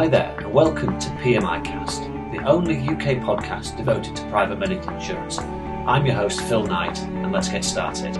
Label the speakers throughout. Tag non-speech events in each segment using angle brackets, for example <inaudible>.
Speaker 1: Hi there, and welcome to PMI Cast, the only UK podcast devoted to private medical insurance. I'm your host, Phil Knight, and let's get started.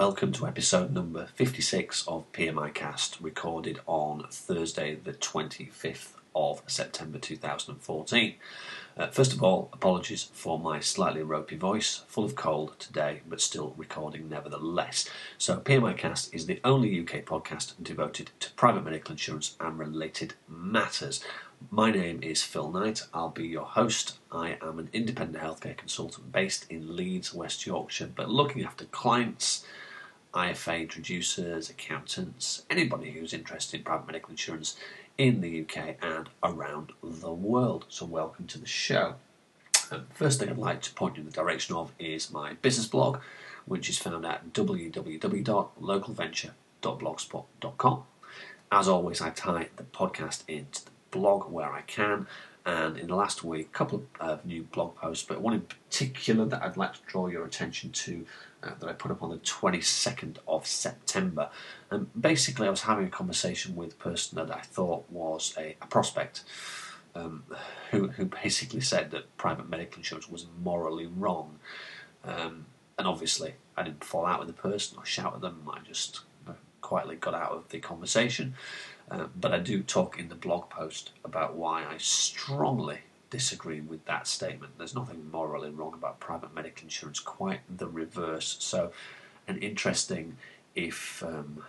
Speaker 1: Welcome to episode number 56 of PMI Cast, recorded on Thursday, the 25th of September 2014. Uh, first of all, apologies for my slightly ropey voice, full of cold today, but still recording nevertheless. So, PMI Cast is the only UK podcast devoted to private medical insurance and related matters. My name is Phil Knight. I'll be your host. I am an independent healthcare consultant based in Leeds, West Yorkshire, but looking after clients IFA introducers, accountants, anybody who's interested in private medical insurance in the UK and around the world. So, welcome to the show. Um, first thing I'd like to point you in the direction of is my business blog, which is found at www.localventure.blogspot.com. As always, I tie the podcast into the blog where I can. And in the last week, a couple of new blog posts, but one in particular that I'd like to draw your attention to uh, that I put up on the 22nd of September. And basically, I was having a conversation with a person that I thought was a, a prospect. Um, who, who basically said that private medical insurance was morally wrong. Um, and obviously, I didn't fall out with the person or shout at them. I just uh, quietly got out of the conversation. Uh, but I do talk in the blog post about why I strongly disagree with that statement. There's nothing morally wrong about private medical insurance, quite the reverse. So, an interesting, if um,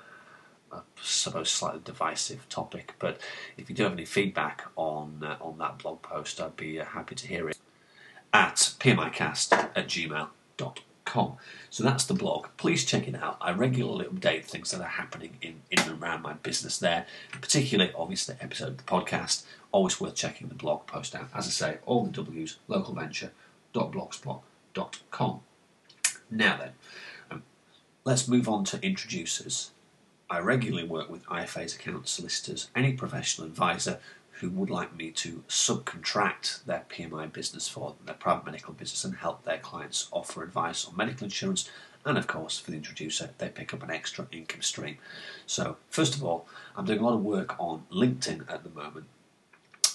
Speaker 1: I suppose slightly divisive topic. But if you do have any feedback on uh, on that blog post, I'd be uh, happy to hear it at pmicast at gmail.com. So that's the blog. Please check it out. I regularly update things that are happening in, in and around my business there, particularly, obviously, the episode of the podcast. Always worth checking the blog post out. As I say, all the W's, localventure.blogspot.com. Now then, um, let's move on to introducers. I regularly work with IFAs, account solicitors, any professional advisor who would like me to subcontract their PMI business for their private medical business and help their clients offer advice on medical insurance. And of course, for the introducer, they pick up an extra income stream. So, first of all, I'm doing a lot of work on LinkedIn at the moment.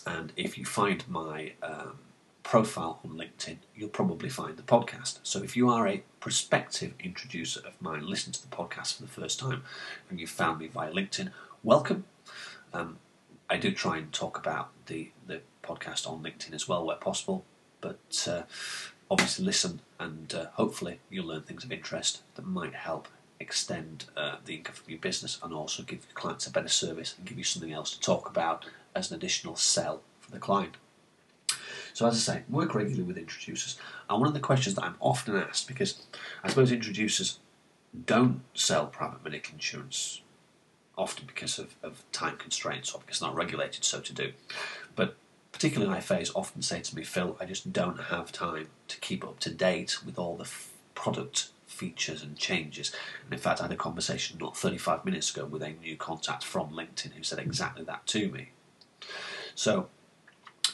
Speaker 1: And if you find my um, profile on LinkedIn, you'll probably find the podcast. So if you are a prospective introducer of mine, listen to the podcast for the first time, and you found me via LinkedIn, welcome. Um, I do try and talk about the, the podcast on LinkedIn as well where possible, but uh, obviously listen and uh, hopefully you'll learn things of interest that might help extend uh, the income from your business and also give your clients a better service and give you something else to talk about as an additional sell for the client. So, as I say, work regularly with introducers. And one of the questions that I'm often asked, because I suppose introducers don't sell private medical insurance, often because of, of time constraints or because they're not regulated so to do. But particularly IFAs often say to me, Phil, I just don't have time to keep up to date with all the f- product features and changes. And in fact, I had a conversation not 35 minutes ago with a new contact from LinkedIn who said exactly that to me. So,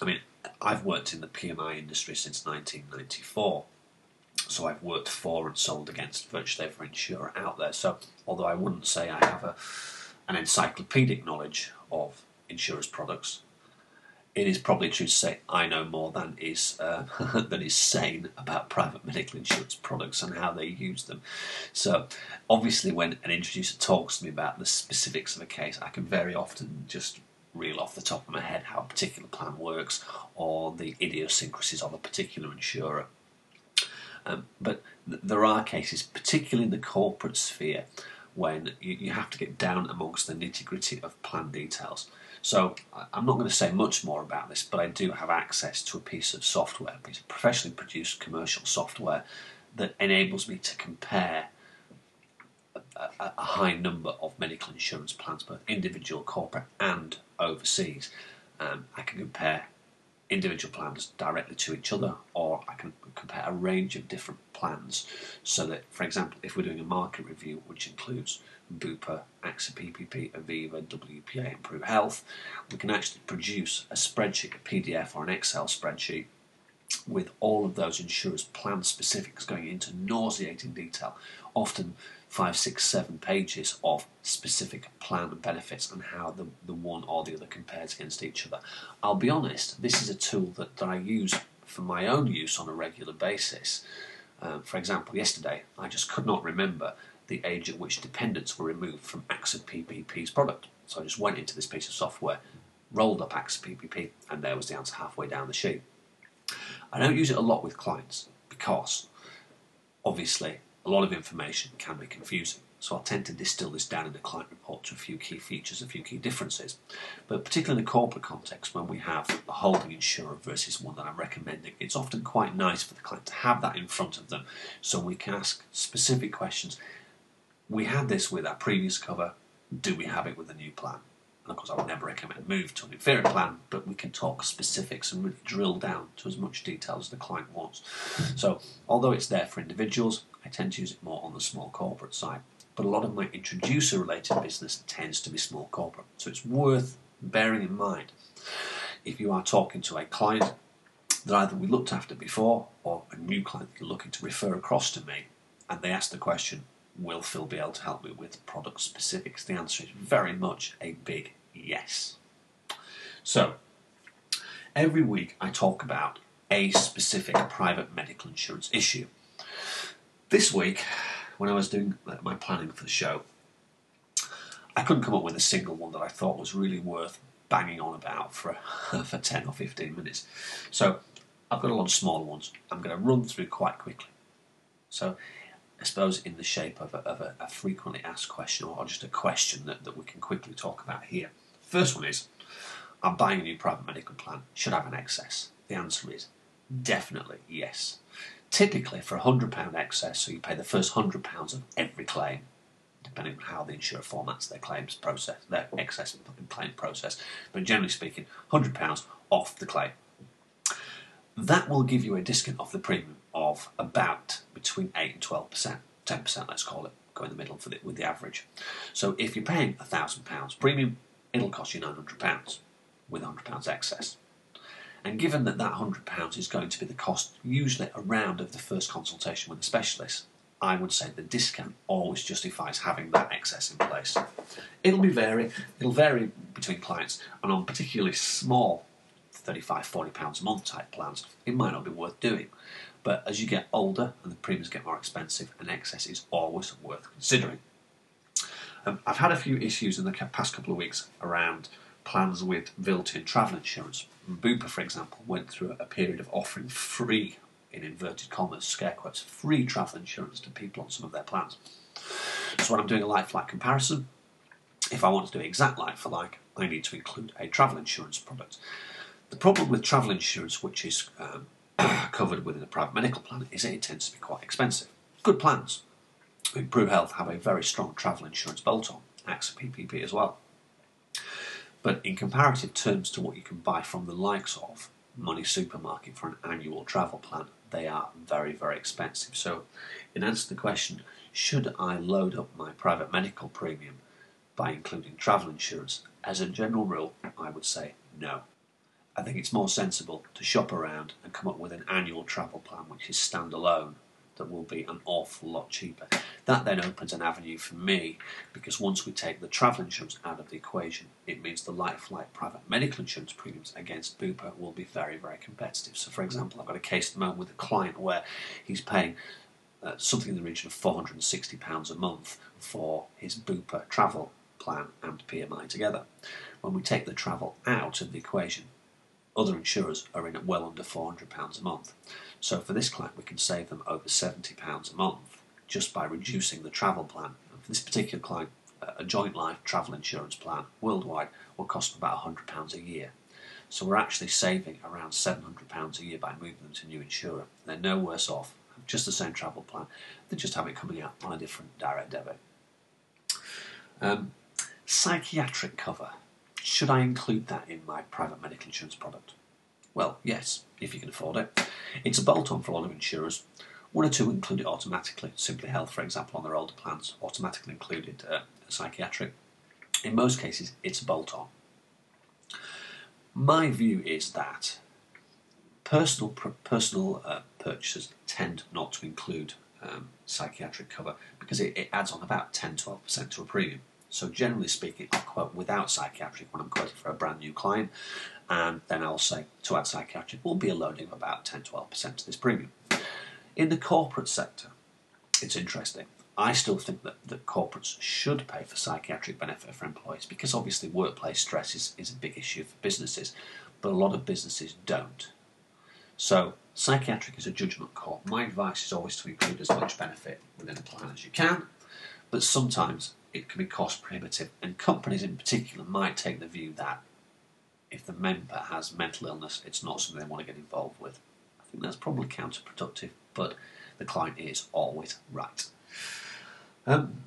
Speaker 1: I mean, I've worked in the PMI industry since 1994. So I've worked for and sold against virtually every insurer out there. So although I wouldn't say I have a, an encyclopedic knowledge of insurance products, it is probably true to say I know more than is uh, <laughs> than is sane about private medical insurance products and how they use them. So, obviously, when an introducer talks to me about the specifics of a case, I can very often just reel off the top of my head how a particular plan works or the idiosyncrasies of a particular insurer. Um, but th- there are cases, particularly in the corporate sphere, when you, you have to get down amongst the nitty gritty of plan details. So I'm not going to say much more about this, but I do have access to a piece of software, a piece of professionally produced commercial software that enables me to compare a, a, high number of medical insurance plans, both individual, corporate, and overseas. Um, I can compare individual plans directly to each other, or I can compare a range of different plans. So that, for example, if we're doing a market review, which includes Bupa, AXA PPP, Aviva, WPA, Improve Health, we can actually produce a spreadsheet, a PDF or an Excel spreadsheet with all of those insurers' plan specifics going into nauseating detail, often five, six, seven pages of specific plan and benefits and how the, the one or the other compares against each other. I'll be honest, this is a tool that, that I use for my own use on a regular basis. Um, for example, yesterday I just could not remember the age at which dependents were removed from AXA PPP's product. So I just went into this piece of software, rolled up AXA PPP, and there was the answer halfway down the sheet. I don't use it a lot with clients because obviously a lot of information can be confusing. So I'll tend to distill this down in the client report to a few key features, a few key differences. But particularly in the corporate context, when we have a holding insurer versus one that I'm recommending, it's often quite nice for the client to have that in front of them so we can ask specific questions. We had this with our previous cover. Do we have it with the new plan? And of course, I would never recommend a move to an inferior plan, but we can talk specifics and really drill down to as much detail as the client wants. So, although it's there for individuals, I tend to use it more on the small corporate side. But a lot of my introducer related business tends to be small corporate. So, it's worth bearing in mind if you are talking to a client that either we looked after before or a new client that you're looking to refer across to me, and they ask the question, will Phil be able to help me with product specifics? The answer is very much a big yes. So, every week I talk about a specific private medical insurance issue. This week, when I was doing uh, my planning for the show, I couldn't come up with a single one that I thought was really worth banging on about for, <laughs> for 10 or 15 minutes. So, I've got a lot of smaller ones I'm going to run through quite quickly. So, I suppose, in the shape of a, of a, a frequently asked question or just a question that, that we can quickly talk about here. First one is I'm buying a new private medical plan. Should I have an excess? The answer is definitely yes. Typically, for a £100 excess, so you pay the first £100 of every claim, depending on how the insurer formats their claims process, their excess claim process. But generally speaking, £100 off the claim. That will give you a discount off the premium of about between 8 and 12%, 10% let's call it, go in the middle for the, with the average. So if you're paying £1,000 premium, it'll cost you £900 with £100 excess. And given that that £100 is going to be the cost usually around of the first consultation with a specialist, I would say the discount always justifies having that excess in place. It'll be vary, it'll vary between clients, and on particularly small 35 40 pounds a month type plans, it might not be worth doing. But as you get older and the premiums get more expensive, an excess is always worth considering. Um, I've had a few issues in the past couple of weeks around plans with Vilton travel insurance. Bupa, for example, went through a period of offering free, in inverted commas, scare quotes, free travel insurance to people on some of their plans. So when I'm doing a like for like comparison, if I want to do exact like for like, I need to include a travel insurance product. The problem with travel insurance, which is um, <coughs> covered within a private medical plan, is it tends to be quite expensive. Good plans. Improve Health have a very strong travel insurance bolt on, AXA PPP as well. But in comparative terms to what you can buy from the likes of Money Supermarket for an annual travel plan, they are very, very expensive. So, in answer to the question, should I load up my private medical premium by including travel insurance? As a general rule, I would say no. I think it's more sensible to shop around and come up with an annual travel plan which is standalone that will be an awful lot cheaper. That then opens an avenue for me because once we take the travel insurance out of the equation, it means the life like private medical insurance premiums against Bupa will be very, very competitive. So, for example, I've got a case at the moment with a client where he's paying uh, something in the region of £460 a month for his Bupa travel plan and PMI together. When we take the travel out of the equation, other insurers are in at well under £400 a month. So for this client, we can save them over £70 a month just by reducing the travel plan. And for this particular client, a joint life travel insurance plan worldwide will cost about £100 a year. So we're actually saving around £700 a year by moving them to a new insurer. They're no worse off, just the same travel plan. They just have it coming out on a different direct debit. Um, psychiatric cover should I include that in my private medical insurance product? Well, yes, if you can afford it. It's a bolt on for a lot of insurers. One or two include it automatically. Simply Health, for example, on their older plans, automatically included uh, psychiatric. In most cases, it's a bolt on. My view is that personal personal uh, purchases tend not to include um, psychiatric cover because it, it, adds on about 10 12% to a premium. So, generally speaking, I'll quote without psychiatric when I'm quoting for a brand new client, and then I'll say to add psychiatric will be a loading of about 10 12% to this premium. In the corporate sector, it's interesting. I still think that, that corporates should pay for psychiatric benefit for employees because obviously workplace stress is, is a big issue for businesses, but a lot of businesses don't. So, psychiatric is a judgment call. My advice is always to include as much benefit within the plan as you can, but sometimes it can be cost prohibitive, and companies in particular might take the view that if the member has mental illness, it's not something they want to get involved with. I think that's probably counterproductive, but the client is always right. Um,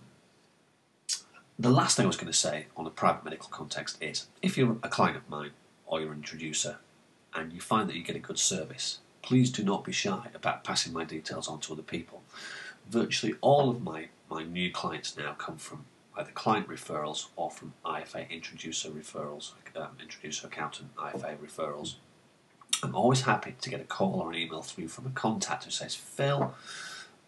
Speaker 1: the last thing I was going to say on a private medical context is if you're a client of mine or you're an introducer and you find that you get a good service, please do not be shy about passing my details on to other people. Virtually all of my, my new clients now come from either client referrals or from IFA introducer referrals, um, introducer accountant IFA referrals. I'm always happy to get a call or an email through from a contact who says, Phil,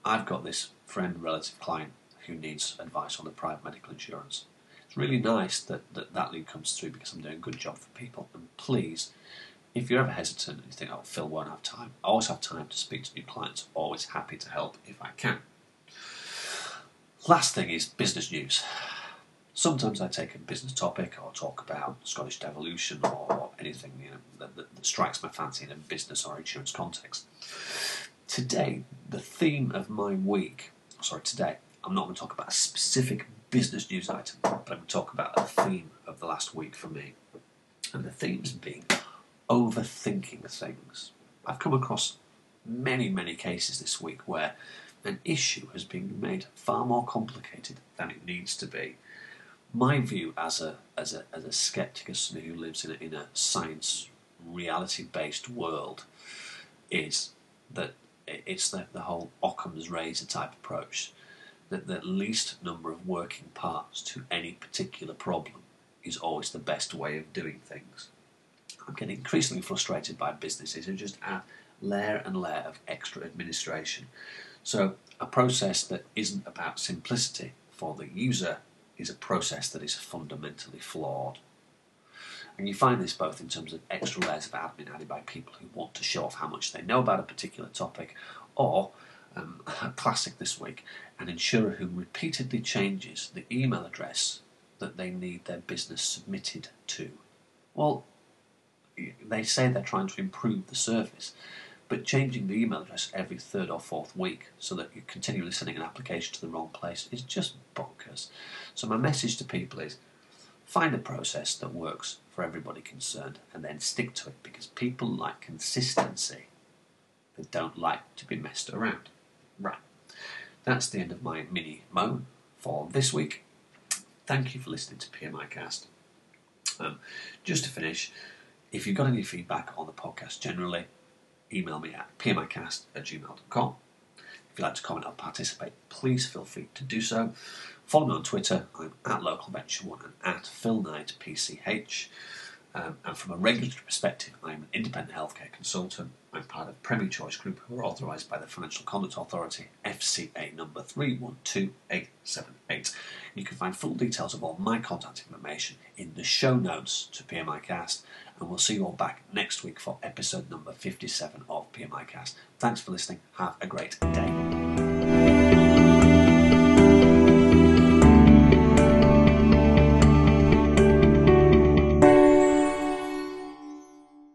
Speaker 1: I've got this friend, relative, client who needs advice on the private medical insurance. It's really nice that that, that lead comes through because I'm doing a good job for people. And please, if you're ever hesitant and you think, oh, Phil won't have time, I always have time to speak to new clients. Always happy to help if I can. Last thing is business news. Sometimes I take a business topic or talk about Scottish devolution or anything you know, that, that, that strikes my fancy in a business or insurance context. Today, the theme of my week, sorry, today, I'm not going to talk about a specific business news item, but I'm going to talk about a theme of the last week for me. And the theme's being overthinking things. I've come across many, many cases this week where an issue has been made far more complicated than it needs to be. My view as a as a as a skeptic, as somebody who lives in a, in a science reality based world, is that it's the, the whole Occam's razor type approach that the least number of working parts to any particular problem is always the best way of doing things. I'm getting increasingly frustrated by businesses who just add layer and layer of extra administration. So, a process that isn't about simplicity for the user is a process that is fundamentally flawed. And you find this both in terms of extra layers of admin added by people who want to show off how much they know about a particular topic, or um, <laughs> a classic this week, an insurer who repeatedly changes the email address that they need their business submitted to. Well, they say they're trying to improve the service, but changing the email address every third or fourth week so that you're continually sending an application to the wrong place is just bonkers. So, my message to people is find a process that works for everybody concerned and then stick to it because people like consistency, they don't like to be messed around. Right. That's the end of my mini moan for this week. Thank you for listening to PMI Cast. Um, just to finish, if you've got any feedback on the podcast generally, email me at pmicast at gmail.com. If you'd like to comment or participate, please feel free to do so. Follow me on Twitter. I'm at localventure1 and at philknightpch. Um, and from a regulatory perspective, I'm an independent healthcare consultant. I'm part of Premier Choice Group, who are authorised by the Financial Conduct Authority, FCA number 312878. You can find full details of all my contact information in the show notes to PMI Cast, and we'll see you all back next week for episode number 57 of PMI Cast. Thanks for listening. Have a great day.